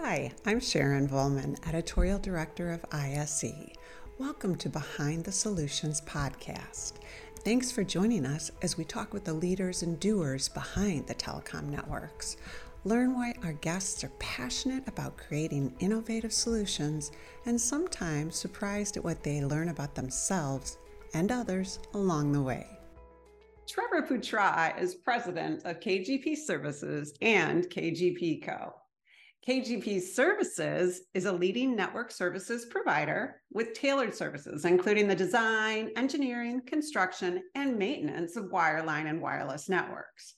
Hi, I'm Sharon Vollman, Editorial Director of ISE. Welcome to Behind the Solutions podcast. Thanks for joining us as we talk with the leaders and doers behind the telecom networks. Learn why our guests are passionate about creating innovative solutions and sometimes surprised at what they learn about themselves and others along the way. Trevor Putrah is president of KGP Services and KGP Co. KGP Services is a leading network services provider with tailored services, including the design, engineering, construction, and maintenance of wireline and wireless networks.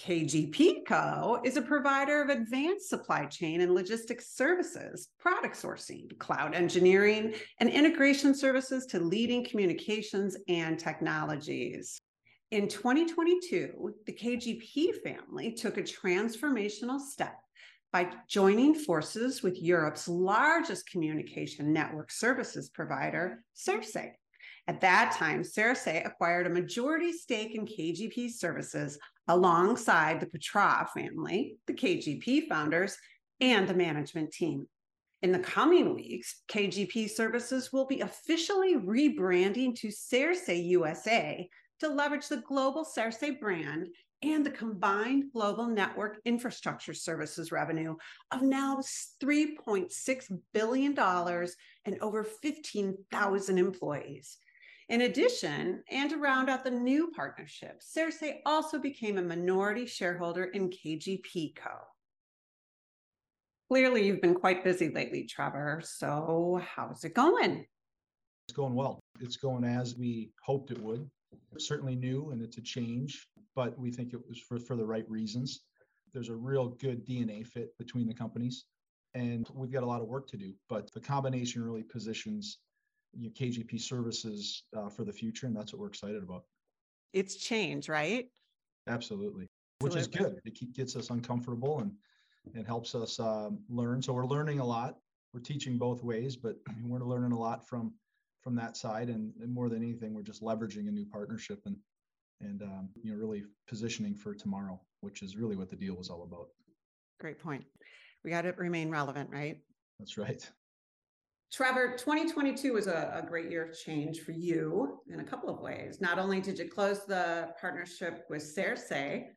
KGP Co. is a provider of advanced supply chain and logistics services, product sourcing, cloud engineering, and integration services to leading communications and technologies. In 2022, the KGP family took a transformational step by joining forces with Europe's largest communication network services provider, Circet. At that time, Circet acquired a majority stake in KGP services alongside the Putrah family, the KGP founders, and the management team. In the coming weeks, KGP services will be officially rebranding to Circet USA to leverage the global Circet brand and the combined global network infrastructure services revenue of now $3.6 billion and over 15,000 employees. In addition, and to round out the new partnership, Circet also became a minority shareholder in KGP Co. Clearly, you've been quite busy lately, Trevor. So, how's it going? It's going well. It's going as we hoped it would. It's certainly new and it's a change, but we think it was for, for the right reasons. There's a real good DNA fit between the companies, and we've got a lot of work to do. But the combination really positions you know, KGP services uh, for the future, and that's what we're excited about. It's change, right? Absolutely, which is good. It gets us uncomfortable and it helps us um, learn. So we're learning a lot. We're teaching both ways, but we're learning a lot from from that side. And, and more than anything, we're just leveraging a new partnership and and um, you know really positioning for tomorrow, which is really what the deal was all about. Great point. We got to remain relevant, right? That's right. Trevor, 2022 was a, a, great year of change for you in a couple of ways. Not only did you close the partnership with Circet,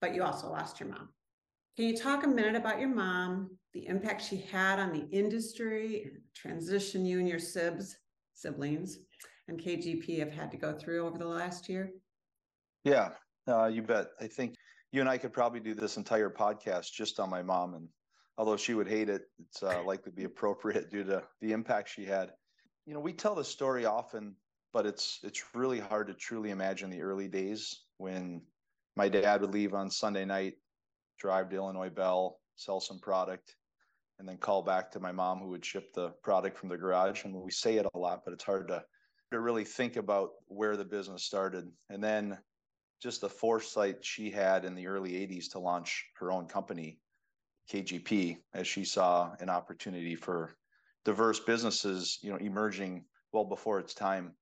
but you also lost your mom. Can you talk a minute about your mom, the impact she had on the industry, transition you and your sibs, siblings, and KGP have had to go through over the last year? Yeah, uh, you bet. I think you and I could probably do this entire podcast just on my mom and although she would hate it, it's uh, likely to be appropriate due to the impact she had. You know, we tell the story often, but it's it's really hard to truly imagine the early days when my dad would leave on Sunday night, drive to Illinois Bell, sell some product, and then call back to my mom who would ship the product from the garage. And we say it a lot, but it's hard to to really think about where the business started. And then just the foresight she had in the early 80s to launch her own company KGP as she saw an opportunity for diverse businesses, you know, emerging well before its time.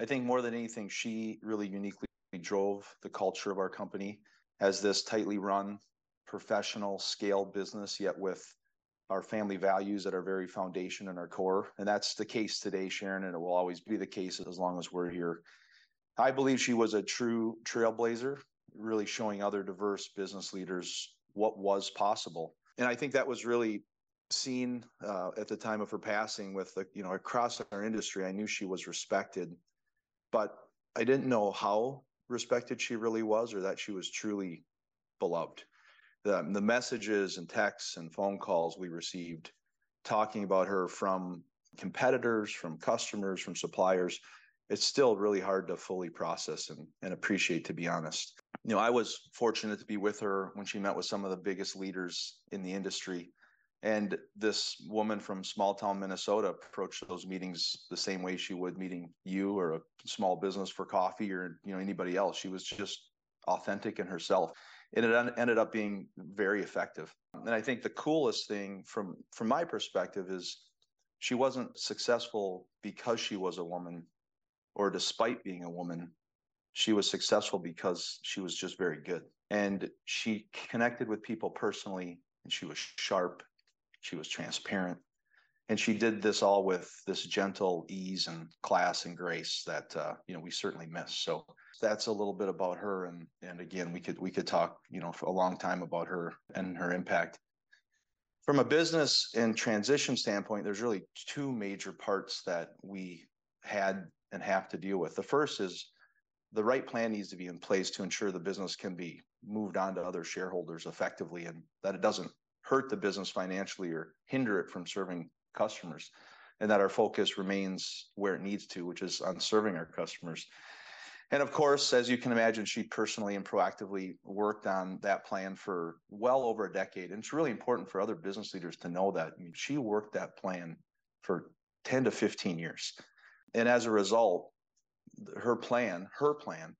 I think more than anything, she really uniquely drove the culture of our company as this tightly run, professional scale business, yet with our family values at our very foundation and our core. And that's the case today, Sharon, and it will always be the case as long as we're here. I believe she was a true trailblazer, really showing other diverse business leaders what was possible and I think that was really seen uh, at the time of her passing with the you know across our industry. I knew she was respected, but I didn't know how respected she really was, or that she was truly beloved. The the messages and texts and phone calls we received talking about her from competitors, from customers, from suppliers, it's still really hard to fully process and, and appreciate, to be honest you know, I was fortunate to be with her when she met with some of the biggest leaders in the industry. And this woman from small town Minnesota approached those meetings the same way she would meeting you or a small business for coffee or you know anybody else. She was just authentic in herself, and it ended up being very effective. And I think the coolest thing from from my perspective is she wasn't successful because she was a woman or despite being a woman she was successful because she was just very good and she connected with people personally and she was sharp She was transparent. And she did this all with this gentle ease and class and grace that uh, you know we certainly miss. So that's a little bit about her. And and again, we could we could talk you know for a long time about her and her impact. From a business and transition standpoint, there's really two major parts that we had and have to deal with. The first is the right plan needs to be in place to ensure the business can be moved on to other shareholders effectively and that it doesn't hurt the business financially or hinder it from serving customers and that our focus remains where it needs to which is on serving our customers and of course as you can imagine she personally and proactively worked on that plan for well over a decade. And it's really important for other business leaders to know that. I mean, she worked that plan for 10 to 15 years. And as a result her plan her plan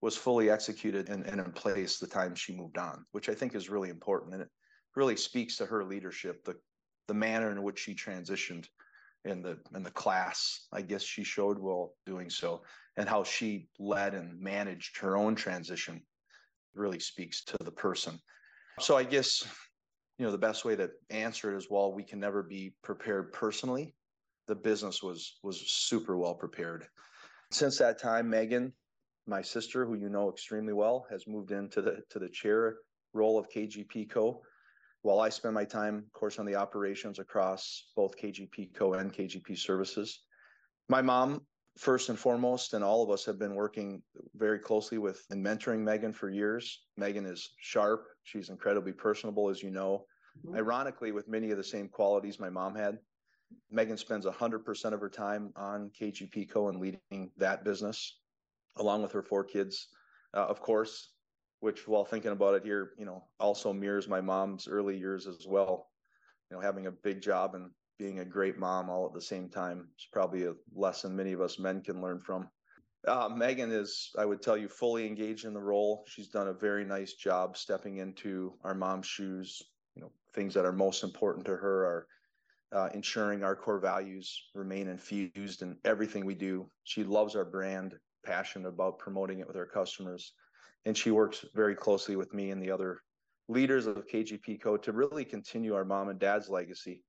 was fully executed and, and in place the time she moved on, which I think is really important. And it really speaks to her leadership, the the manner in which she transitioned in the in the class, I guess she showed while doing so, and how she led and managed her own transition really speaks to the person. So I guess you know the best way to answer it is while we can never be prepared personally, the business was was super well prepared. Since that time, Megan my sister, who you know extremely well, has moved into the to the chair role of KGP Co. While I spend my time, of course, on the operations across both KGP Co. and KGP Services. My mom, first and foremost, and all of us have been working very closely with and mentoring Megan for years. Megan is sharp. She's incredibly personable, as you know. Mm-hmm. Ironically, with many of the same qualities my mom had. Megan spends 100% of her time on KGP Co. and leading that business along with her four kids, uh, of course, which while thinking about it here, you know, also mirrors my mom's early years as well. You know, having a big job and being a great mom all at the same time is probably a lesson many of us men can learn from. Uh, Megan is, I would tell you, fully engaged in the role. She's done a very nice job stepping into our mom's shoes. You know, things that are most important to her are uh, ensuring our core values remain infused in everything we do. She loves our brand passionate about promoting it with our customers. And she works very closely with me and the other leaders of KGP Co to really continue our mom and dad's legacy.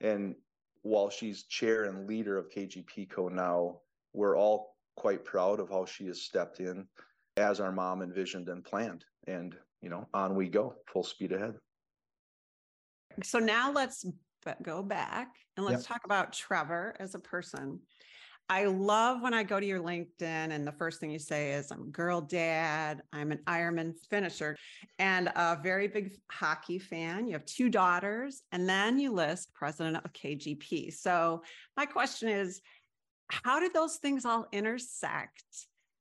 And while she's chair and leader of KGP Co now, we're all quite proud of how she has stepped in as our mom envisioned and planned. And, you know, on we go, full speed ahead. So now let's go back and let's yep. talk about Trevor as a person. I love when I go to your LinkedIn and the first thing you say is, I'm a girl dad, I'm an Ironman finisher, and a very big hockey fan. You have two daughters, and then you list president of KGP. So, my question is, how did those things all intersect?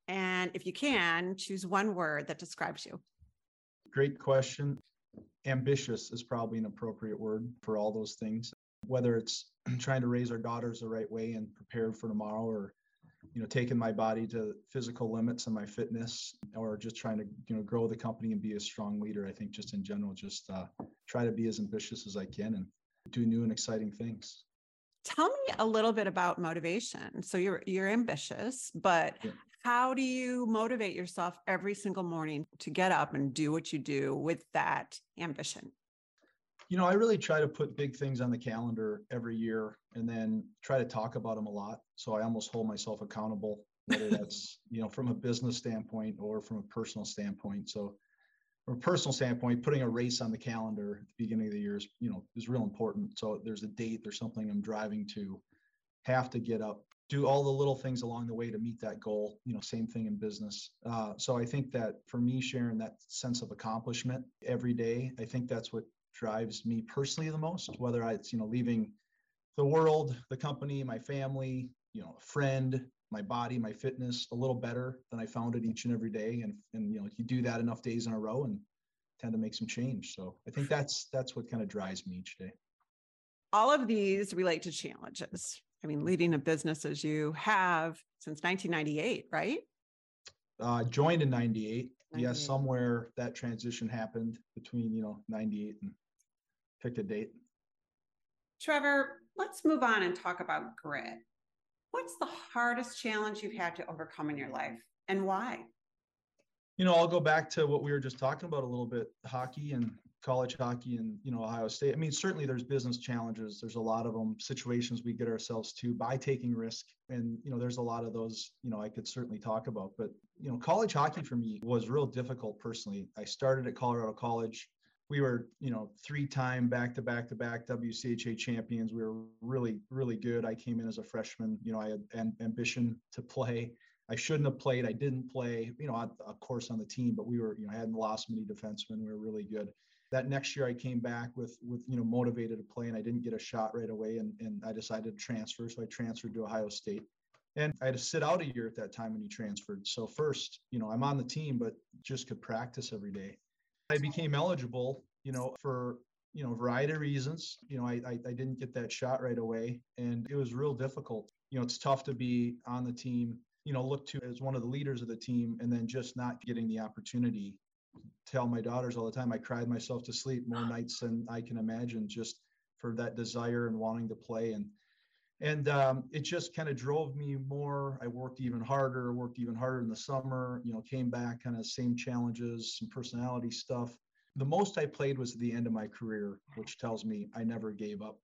And if you can, choose one word that describes you. Great question. Ambitious is probably an appropriate word for all those things whether it's trying to raise our daughters the right way and prepare for tomorrow or you know taking my body to physical limits and my fitness or just trying to you know grow the company and be a strong leader i think just in general just uh, try to be as ambitious as i can and do new and exciting things. Tell me a little bit about motivation. So you're you're ambitious but yeah. how do you motivate yourself every single morning to get up and do what you do with that ambition you know, I really try to put big things on the calendar every year and then try to talk about them a lot. So I almost hold myself accountable, whether that's, you know, from a business standpoint or from a personal standpoint. So from a personal standpoint, putting a race on the calendar at the beginning of the year is, you know, is real important. So there's a date, there's something I'm driving to, have to get up, do all the little things along the way to meet that goal. You know, same thing in business. Uh, so I think that for me, sharing that sense of accomplishment every day, I think that's what drives me personally the most, whether it's, you know, leaving the world, the company, my family, you know, a friend, my body, my fitness a little better than I found it each and every day. And, and, you know, you do that enough days in a row and tend to make some change. So I think that's, that's what kind of drives me each day. All of these relate to challenges. I mean, leading a business as you have since 1998, right? Uh, joined in 98. 98. Yes, somewhere that transition happened between, you know, 98 and pick a date. Trevor, let's move on and talk about grit. What's the hardest challenge you've had to overcome in your life and why? you know, I'll go back to what we were just talking about a little bit hockey and college hockey and, you know, Ohio State. I mean, certainly there's business challenges. There's a lot of them, situations we get ourselves to by taking risk. And, you know, there's a lot of those, you know, I could certainly talk about. But, you know, college hockey for me was real difficult personally. I started at Colorado College. We were, you know, three time back to back to back WCHA champions. We were really, really good. I came in as a freshman. You know, I had an ambition to play I shouldn't have played. I didn't play, you know, of course on the team, but we were, you know, I hadn't lost many defensemen. We were really good. That next year I came back with, with, you know, motivated to play and I didn't get a shot right away. And, and I decided to transfer. So I transferred to Ohio State and I had to sit out a year at that time when he transferred. So first, you know, I'm on the team, but just could practice every day. I became eligible, you know, for you know, a variety of reasons. You know, I, I, I didn't get that shot right away, and it was real difficult. You know, it's tough to be on the team you know, look to as one of the leaders of the team and then just not getting the opportunity. Tell my daughters all the time, I cried myself to sleep more nights than I can imagine just for that desire and wanting to play. And and um, it just kind of drove me more. I worked even harder, worked even harder in the summer, you know, came back kind of same challenges, some personality stuff. The most I played was at the end of my career, which tells me I never gave up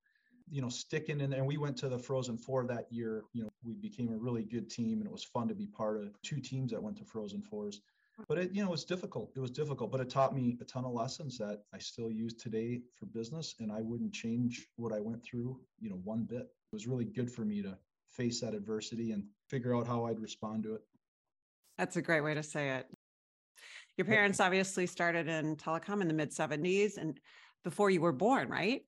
you know, sticking in and we went to the Frozen Four that year. You know, we became a really good team and it was fun to be part of two teams that went to Frozen Fours. But it, you know, it was difficult. It was difficult, but it taught me a ton of lessons that I still use today for business. And I wouldn't change what I went through, you know, one bit. It was really good for me to face that adversity and figure out how I'd respond to it. That's a great way to say it. Your parents obviously started in telecom in the mid 70s and before you were born, right?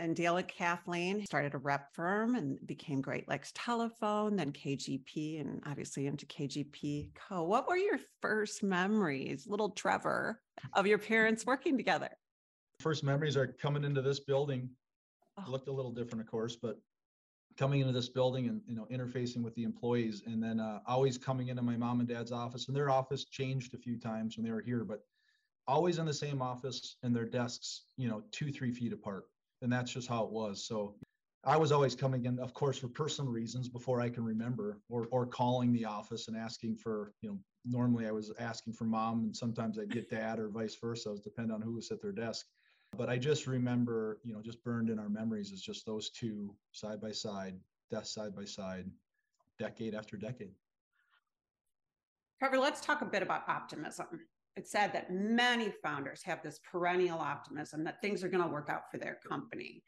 And Dale and Kathleen started a rep firm and became Great Lakes Telephone, then KGP, and obviously into KGP Co. What were your first memories, little Trevor, of your parents working together? First memories are coming into this building. Oh. Looked a little different, of course, but coming into this building and you know interfacing with the employees, and then uh, always coming into my mom and dad's office. And their office changed a few times when they were here, but always in the same office and their desks, you know, two three feet apart and that's just how it was. So I was always coming in, of course, for personal reasons before I can remember, or or calling the office and asking for, you know, normally I was asking for mom, and sometimes I'd get dad, or vice versa. It was depend on who was at their desk. But I just remember, you know, just burned in our memories is just those two side by side, desk side by side, decade after decade. Trevor, let's talk a bit about optimism it's said that many founders have this perennial optimism that things are going to work out for their company.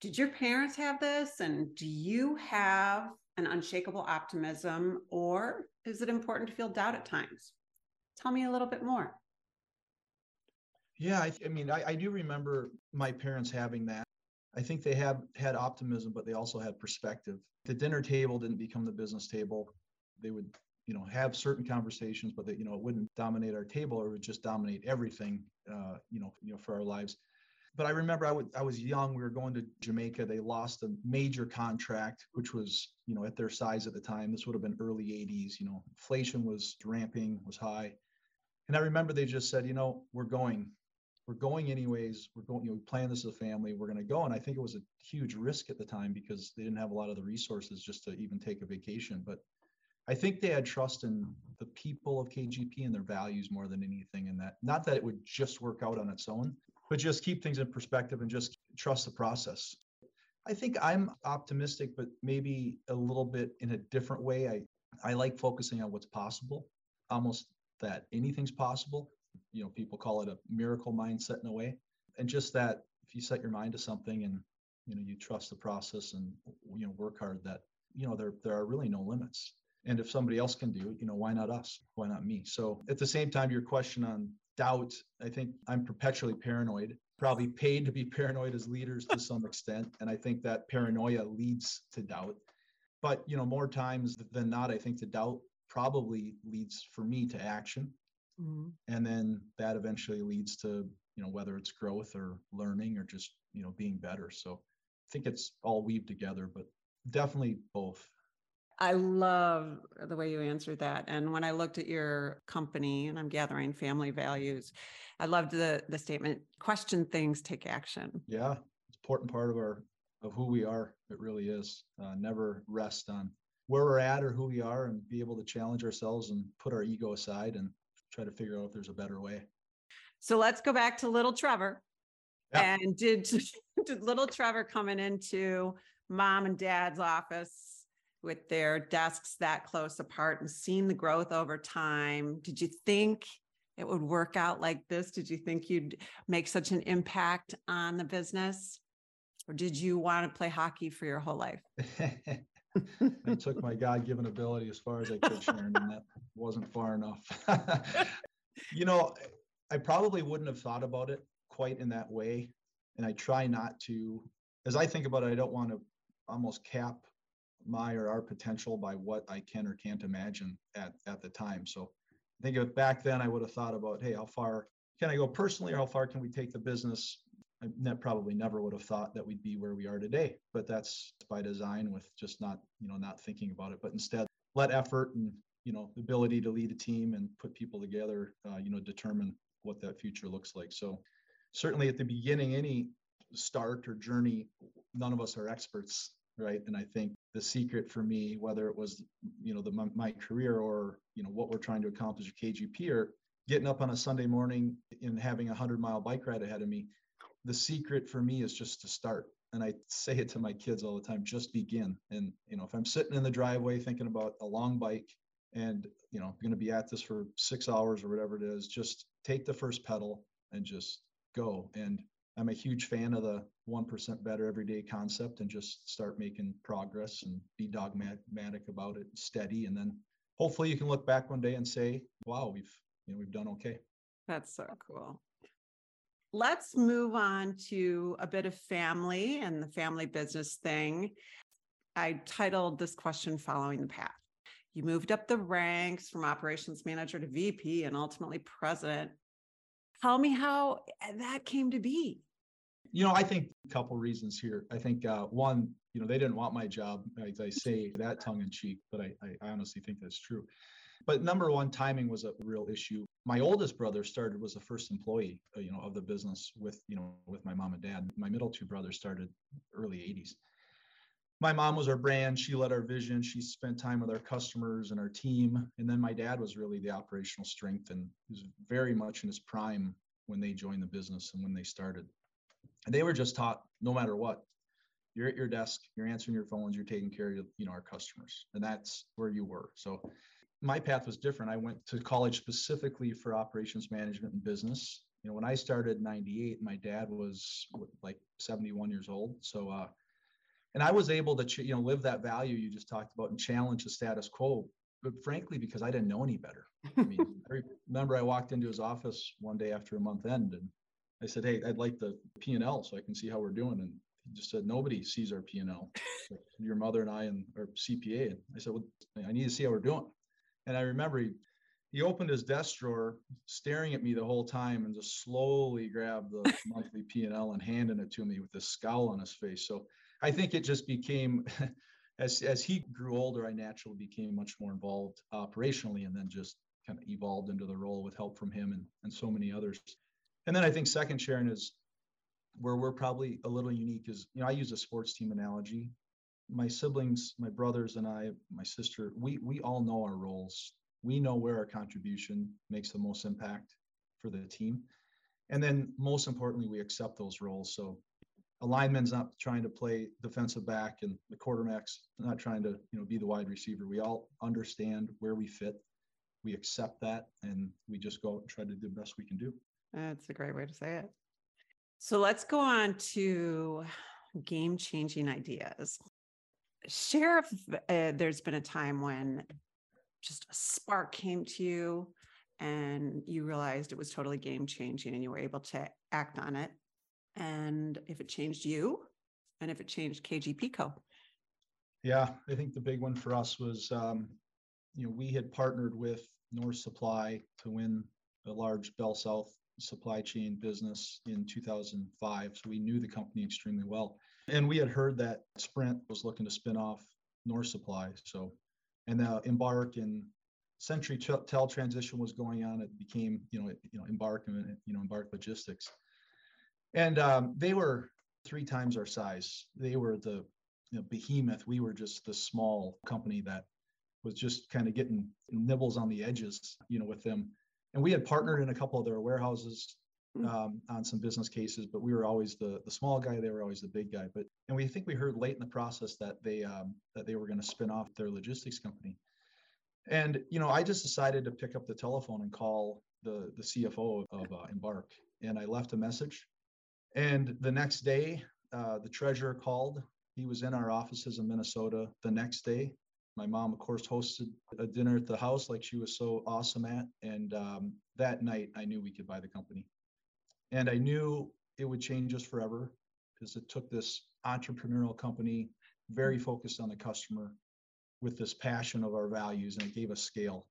Did your parents have this? And do you have an unshakable optimism, or is it important to feel doubt at times? Tell me a little bit more. Yeah, I, I mean, I, I do remember my parents having that. I think they have had optimism, but they also had perspective. The dinner table didn't become the business table. They would you know have certain conversations but that you know it wouldn't dominate our table or it would just dominate everything uh, you know you know for our lives. But i remember I was young we were going to jamaica they lost a major contract which was you know at their size at the time. This would have been early 80s you know inflation was ramping was high. And i remember they just said you know we're going we're going anyways we're going you know we plan this as a family we're going to go. And i think it was a huge risk at the time because they didn't have a lot of the resources just to even take a vacation. But I think they had trust in the people of KGP and their values more than anything in that. Not that it would just work out on its own, but just keep things in perspective and just trust the process. I think I'm optimistic, but maybe a little bit in a different way. I, I like focusing on what's possible, almost that anything's possible. You know, people call it a miracle mindset in a way. And just that if you set your mind to something and you know you trust the process and you know work hard that you know there there are really no limits and if somebody else can do it, you know, why not us? Why not me? So at the same time, your question on doubt, I think I'm perpetually paranoid, probably paid to be paranoid as leaders to some extent. And I think that paranoia leads to doubt. But, you know, more times than not, I think the doubt probably leads for me to action. Mm-hmm. And then that eventually leads to, you know, whether it's growth or learning or just, you know, being better. So I think it's all weaved together, but definitely both. I love the way you answered that. And when I looked at your company and I'm gathering family values, I loved the the statement, question things, take action. Yeah. It's important part of our of who we are. It really is. Uh, never rest on where we're at or who we are and be able to challenge ourselves and put our ego aside and try to figure out if there's a better way. So let's go back to little Trevor. Yeah. And did, did little Trevor coming into mom and dad's office with their desks that close apart and seeing the growth over time, did you think it would work out like this? Did you think you'd make such an impact on the business? Or did you want to play hockey for your whole life? I took my God given ability as far as I could, Sharon, and that wasn't far enough. you know, I probably wouldn't have thought about it quite in that way. And I try not to, as I think about it, I don't want to almost cap my or our potential by what I can or can't imagine at, at the time. So I think back then I would have thought about, hey, how far can I go personally or how far can we take the business? I probably never would have thought that we'd be where we are today, but that's by design with just not, you know, not thinking about it, but instead let effort and, you know, the ability to lead a team and put people together, uh, you know, determine what that future looks like. So certainly at the beginning, any start or journey, none of us are experts, right? And I think the secret for me, whether it was, you know, the my, career or, you know, what we're trying to accomplish at KGP or getting up on a Sunday morning and having a hundred mile bike ride ahead of me, the secret for me is just to start. And I say it to my kids all the time, just begin. And, you know, if I'm sitting in the driveway thinking about a long bike and, you know, going to be at this for six hours or whatever it is, just take the first pedal and just go. And I'm a huge fan of the 1% better every day concept and just start making progress and be dogmatic about it, steady. And then hopefully you can look back one day and say, wow, we've, you know, we've done okay. That's so cool. Let's move on to a bit of family and the family business thing. I titled this question Following the Path. You moved up the ranks from operations manager to VP and ultimately president. Tell me how that came to be. You know, I think a couple reasons here. I think uh, one, you know, they didn't want my job, as I say that tongue in cheek, but I, I honestly think that's true. But number one, timing was a real issue. My oldest brother started was the first employee, uh, you know, of the business with you know with my mom and dad. My middle two brothers started early '80s. My mom was our brand. She led our vision. She spent time with our customers and our team. And then my dad was really the operational strength and was very much in his prime when they joined the business and when they started. And they were just taught no matter what, you're at your desk, you're answering your phones, you're taking care of you know our customers, and that's where you were. So my path was different. I went to college specifically for operations management and business. You know, when I started in 98, my dad was like 71 years old. So, uh, and I was able to, you know, live that value you just talked about and challenge the status quo. But frankly, because I didn't know any better. I mean, I remember I walked into his office one day after a month end and I said, Hey, I'd like the P and L so I can see how we're doing. And he just said, nobody sees our P and L. Your mother and I and our CPA. And I said, well, I need to see how we're doing. And I remember he, he opened his desk drawer, staring at me the whole time, and just slowly grabbed the monthly P and L and handing it to me with a scowl on his face. So I think it just became, as as he grew older, I naturally became much more involved operationally, and then just kind of evolved into the role with help from him and and so many others. And then I think second, Sharon is where we're probably a little unique is you know I use a sports team analogy my siblings, my brothers and I, my sister, we we all know our roles. We know where our contribution makes the most impact for the team. And then most importantly, we accept those roles. So a lineman's not trying to play defensive back and the quarterback's not trying to, you know, be the wide receiver. We all understand where we fit. We accept that and we just go and try to do the best we can do. That's a great way to say it. So let's go on to game changing ideas. Sheriff, uh, there's been a time when just a spark came to you and you realized it was totally game changing and you were able to act on it. And if it changed you and if it changed kgp co. Yeah i think the big one for us was um, you know we had partnered with north supply to win a large BellSouth supply chain business in 2005 so we knew the company extremely well and we had heard that Sprint was looking to spin off North Supply. So, and now Embarq and CenturyTel transition was going on. It became, you know, you know, Embarq and you know, Embarq Logistics, and um, they were three times our size. They were the you know, behemoth. We were just the small company that was just kind of getting nibbles on the edges, you know, with them. And we had partnered in a couple of their warehouses Mm. um, on some business cases, but we were always the the small guy. They were always the big guy. But and we think we heard late in the process that they um, that they were going to spin off their logistics company. And you know, I just decided to pick up the telephone and call the the CFO of uh, Embarq, and I left a message. And the next day, uh, the treasurer called. He was in our offices in Minnesota the next day. My mom, of course, hosted a dinner at the house like she was so awesome at. And um, that night, I knew we could buy the company. And I knew it would change us forever because it took this entrepreneurial company, very focused on the customer, with this passion of our values, and it gave us scale.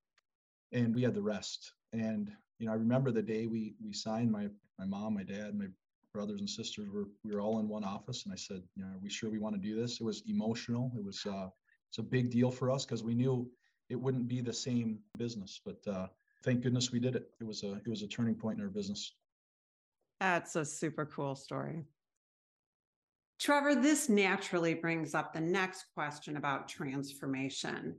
And we had the rest. And you know, I remember the day we we signed. My my mom, my dad, my brothers and sisters were we were all in one office, and I said, you know, are we sure we want to do this? It was emotional. It was uh, it's a big deal for us because we knew it wouldn't be the same business. But uh, thank goodness we did it. It was a it was a turning point in our business. That's a super cool story. Trevor, this naturally brings up the next question about transformation.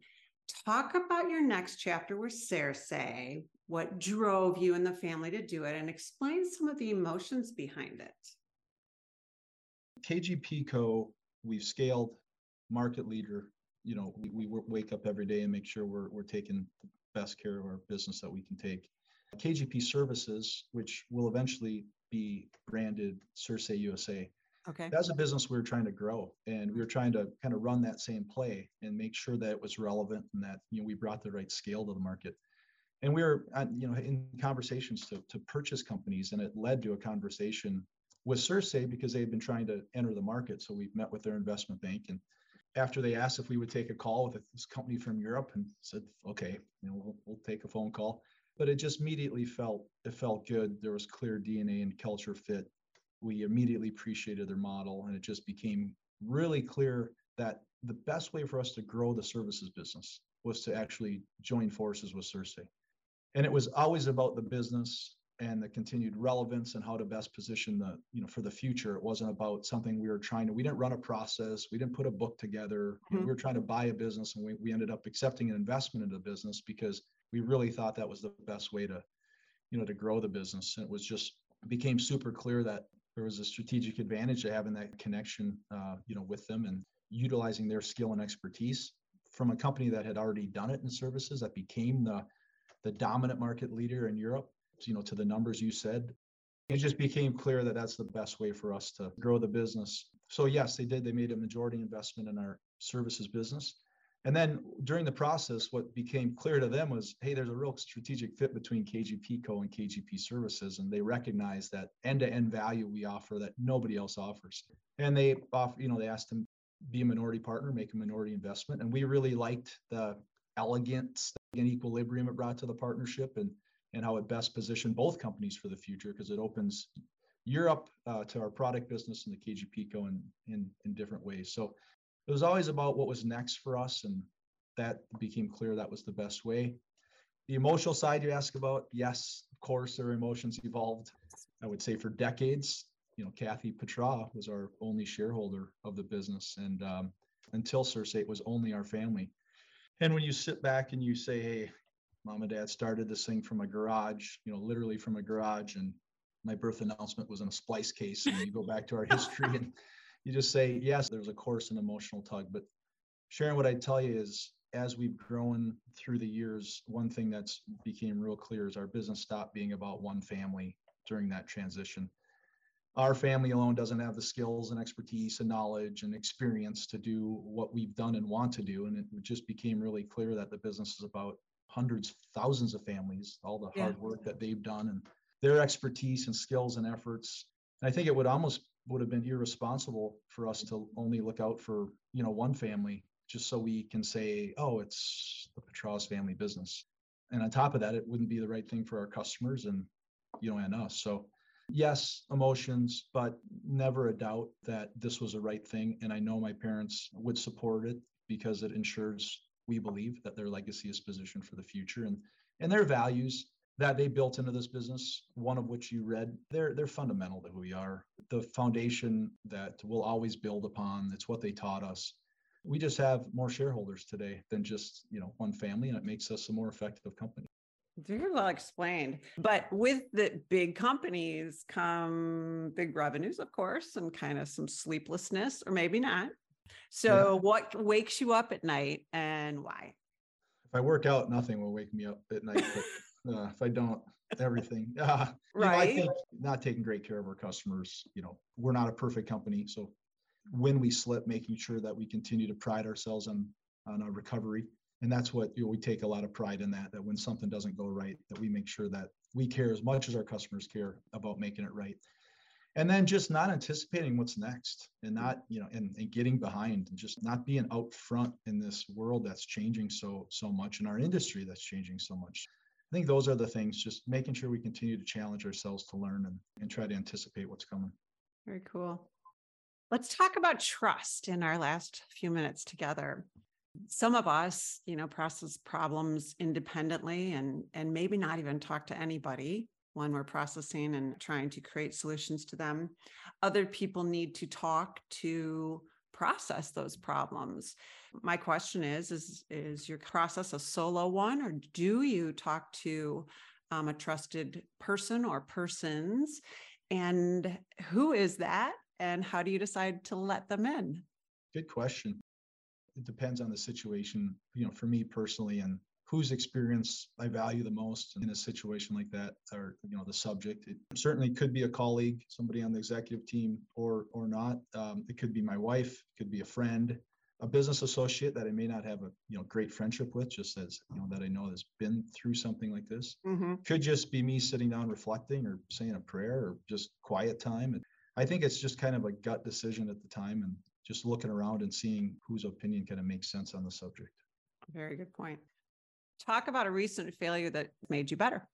Talk about your next chapter with Circet, what drove you and the family to do it, and explain some of the emotions behind it. KGP Co. We've scaled, market leader. You know, we, we wake up every day and make sure we're we're taking the best care of our business that we can take. KGP Services, which will eventually be branded Circet USA. Okay. That's a business we were trying to grow, and we were trying to kind of run that same play and make sure that it was relevant and that you know we brought the right scale to the market. And we were, uh, you know, in conversations to to purchase companies, and it led to a conversation with Circet because they had been trying to enter the market. So we met with their investment bank, and after they asked if we would take a call with this company from Europe, and said, okay, you know, we'll, we'll take a phone call but it just immediately felt it felt good. There was clear DNA and culture fit. We immediately appreciated their model, and it just became really clear that the best way for us to grow the services business was to actually join forces with Circet. And it was always about the business and the continued relevance and how to best position the, you know, for the future. It wasn't about something we were trying to, we didn't run a process, we didn't put a book together. Mm-hmm. We were trying to buy a business and we, we ended up accepting an investment into the business because we really thought that was the best way to you know to grow the business and it was just became super clear that there was a strategic advantage to having that connection uh, you know with them and utilizing their skill and expertise from a company that had already done it in services that became the the dominant market leader in Europe you know to the numbers you said it just became clear that that's the best way for us to grow the business so yes they did they made a majority investment in our services business and then during the process, what became clear to them was, hey, there's a real strategic fit between KGP Co and KGP Services, and they recognize that end-to-end value we offer that nobody else offers. And they offer, you know, they asked them be a minority partner, make a minority investment, and we really liked the elegance and equilibrium it brought to the partnership, and and how it best positioned both companies for the future because it opens Europe uh, to our product business and the KGP Co in, in in different ways. So it was always about what was next for us and that became clear that was the best way. The emotional side you ask about yes of course their emotions evolved i would say for decades. You know kathy Putrah was our only shareholder of the business and um, until Circet was only our family. And when you sit back and you say hey mom and dad started this thing from a garage you know literally from a garage and my birth announcement was in a splice case and you go back to our history and you just say, yes, there's a course and emotional tug. But Sharon, what I tell you is as we've grown through the years, one thing that's became real clear is our business stopped being about one family during that transition. Our family alone doesn't have the skills and expertise and knowledge and experience to do what we've done and want to do. And it just became really clear that the business is about hundreds, thousands of families, all the hard work that they've done and their expertise and skills and efforts. And I think it would almost would have been irresponsible for us to only look out for you know one family just so we can say oh it's the Putrahs family business. And on top of that it wouldn't be the right thing for our customers and you know and us. So yes emotions but never a doubt that this was the right thing. And i know my parents would support it because it ensures we believe that their legacy is positioned for the future and and their values that they built into this business, one of which you read, they're they're fundamental to who we are. The foundation that we'll always build upon. It's what they taught us. We just have more shareholders today than just you know one family, and it makes us a more effective company. Very well explained. But with the big companies come big revenues, of course, and kind of some sleeplessness, or maybe not. So, yeah. what wakes you up at night and why? If I work out, nothing will wake me up at night. But uh, if I don't, everything. Uh, right. Know, I think not taking great care of our customers. You know, we're not a perfect company, so when we slip, making sure that we continue to pride ourselves on on our recovery and that's what you know, we take a lot of pride in that that when something doesn't go right that we make sure that we care as much as our customers care about making it right and then just not anticipating what's next and not you know and, and getting behind and just not being out front in this world that's changing so so much in our industry that's changing so much. I think those are the things just making sure we continue to challenge ourselves to learn and, and try to anticipate what's coming. Very cool. Let's talk about trust in our last few minutes together. Some of us you know process problems independently and and maybe not even talk to anybody when we're processing and trying to create solutions to them. Other people need to talk to process those problems. My question is is is your process a solo one or do you talk to um, a trusted person or persons? And who is that and how do you decide to let them in? Good question. It depends on the situation, you know, for me personally and whose experience I value the most in a situation like that, or you know, the subject. It certainly could be a colleague, somebody on the executive team, or or not. Um, it could be my wife, it could be a friend, a business associate that I may not have a you know great friendship with, just as you know that I know has been through something like this. Mm-hmm. Could just be me sitting down reflecting, or saying a prayer, or just quiet time. And I think it's just kind of a gut decision at the time, and just looking around and seeing whose opinion kind of makes sense on the subject. Very good point. Talk about a recent failure that made you better.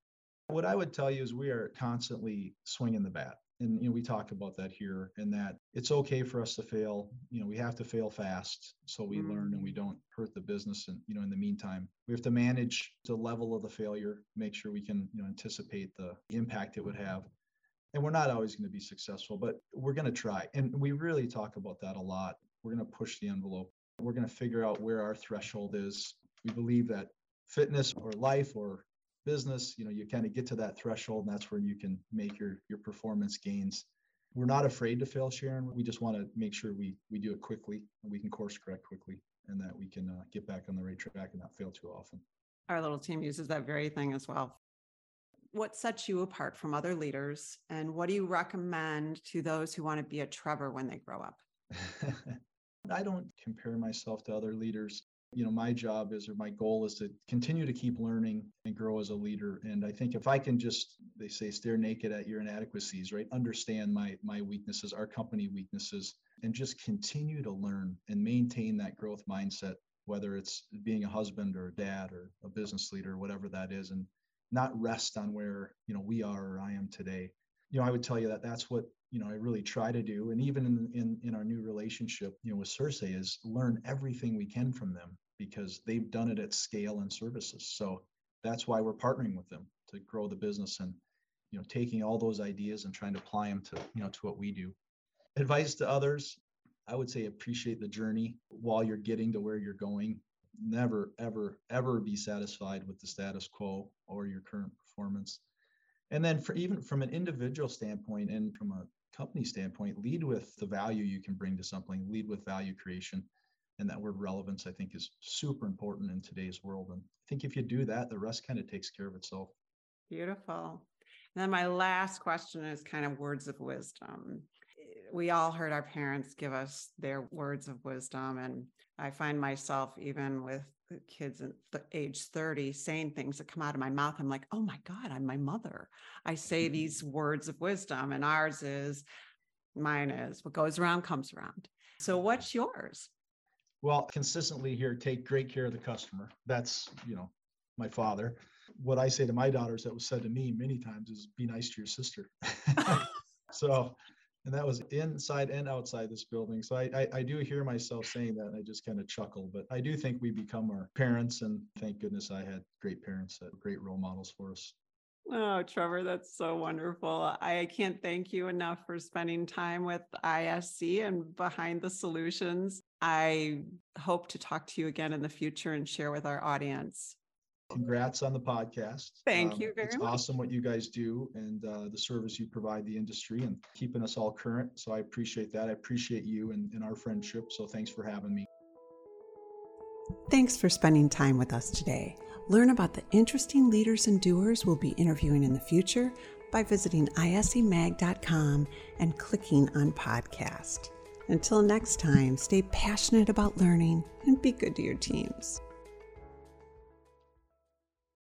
What I would tell you is we are constantly swinging the bat. And you know, we talk about that here and that it's okay for us to fail. You know, we have to fail fast so we mm-hmm. learn and we mm. don't hurt the business. And you know, in the meantime, we have to manage the level of the failure, make sure we can, you know, anticipate the impact it would have and we're not always going to be successful, but we're going to try. And we really talk about that a lot. We're going to push the envelope. We're going to figure out where our threshold is. We believe that fitness or life or business, you know, you kind of get to that threshold and that's where you can make your your performance gains. We're not afraid to fail, Sharon. We just want to make sure we we do it quickly and we can course correct quickly and that we can uh, get back on the right track and not fail too often. Our little team uses that very thing as well what sets you apart from other leaders and what do you recommend to those who want to be a trevor when they grow up i don't compare myself to other leaders you know my job is or my goal is to continue to keep learning and grow as a leader. And i think if i can just they say stare naked at your inadequacies right? Understand my my weaknesses our company weaknesses and just continue to learn and maintain that growth mindset whether it's being a husband or a dad or a business leader whatever that is and not rest on where you know we are or I am today. You know, I would tell you that that's what you know I really try to do, and even in in, in our new relationship, you know, with Circet is learn everything we can from them because they've done it at scale and services. So that's why we're partnering with them to grow the business and you know taking all those ideas and trying to apply them to you know to what we do. Advice to others, I would say appreciate the journey while you're getting to where you're going never, ever, ever be satisfied with the status quo or your current performance. And then, for even from an individual standpoint and from a company standpoint, lead with the value you can bring to something, lead with value creation. And that word relevance, I think, is super important in today's world. And I think if you do that, the rest kind of takes care of itself. Beautiful. And then my last question is kind of words of wisdom we all heard our parents give us their words of wisdom. And I find myself, even with kids at age 30, saying things that come out of my mouth. I'm like, oh my God, I'm my mother. I say mm-hmm. these words of wisdom, and ours is, mine is, what goes around comes around. So, what's yours? Well, consistently here, take great care of the customer. That's, you know, my father. What I say to my daughters that was said to me many times is be nice to your sister. so and that was inside and outside this building. So I, I, I do hear myself saying that, and I just kind of chuckle. But I do think we become our parents, and thank goodness I had great parents that great role models for us. Oh, Trevor, that's so wonderful. I can't thank you enough for spending time with ISE and behind the solutions. I hope to talk to you again in the future and share with our audience. Congrats on the podcast. Thank um, you very it's much. awesome what you guys do and uh, the service you provide the industry and keeping us all current. So I appreciate that. I appreciate you and, and our friendship. So thanks for having me. Thanks for spending time with us today. Learn about the interesting leaders and doers we'll be interviewing in the future by visiting isemag.com and clicking on podcast. Until next time, stay passionate about learning and be good to your teams.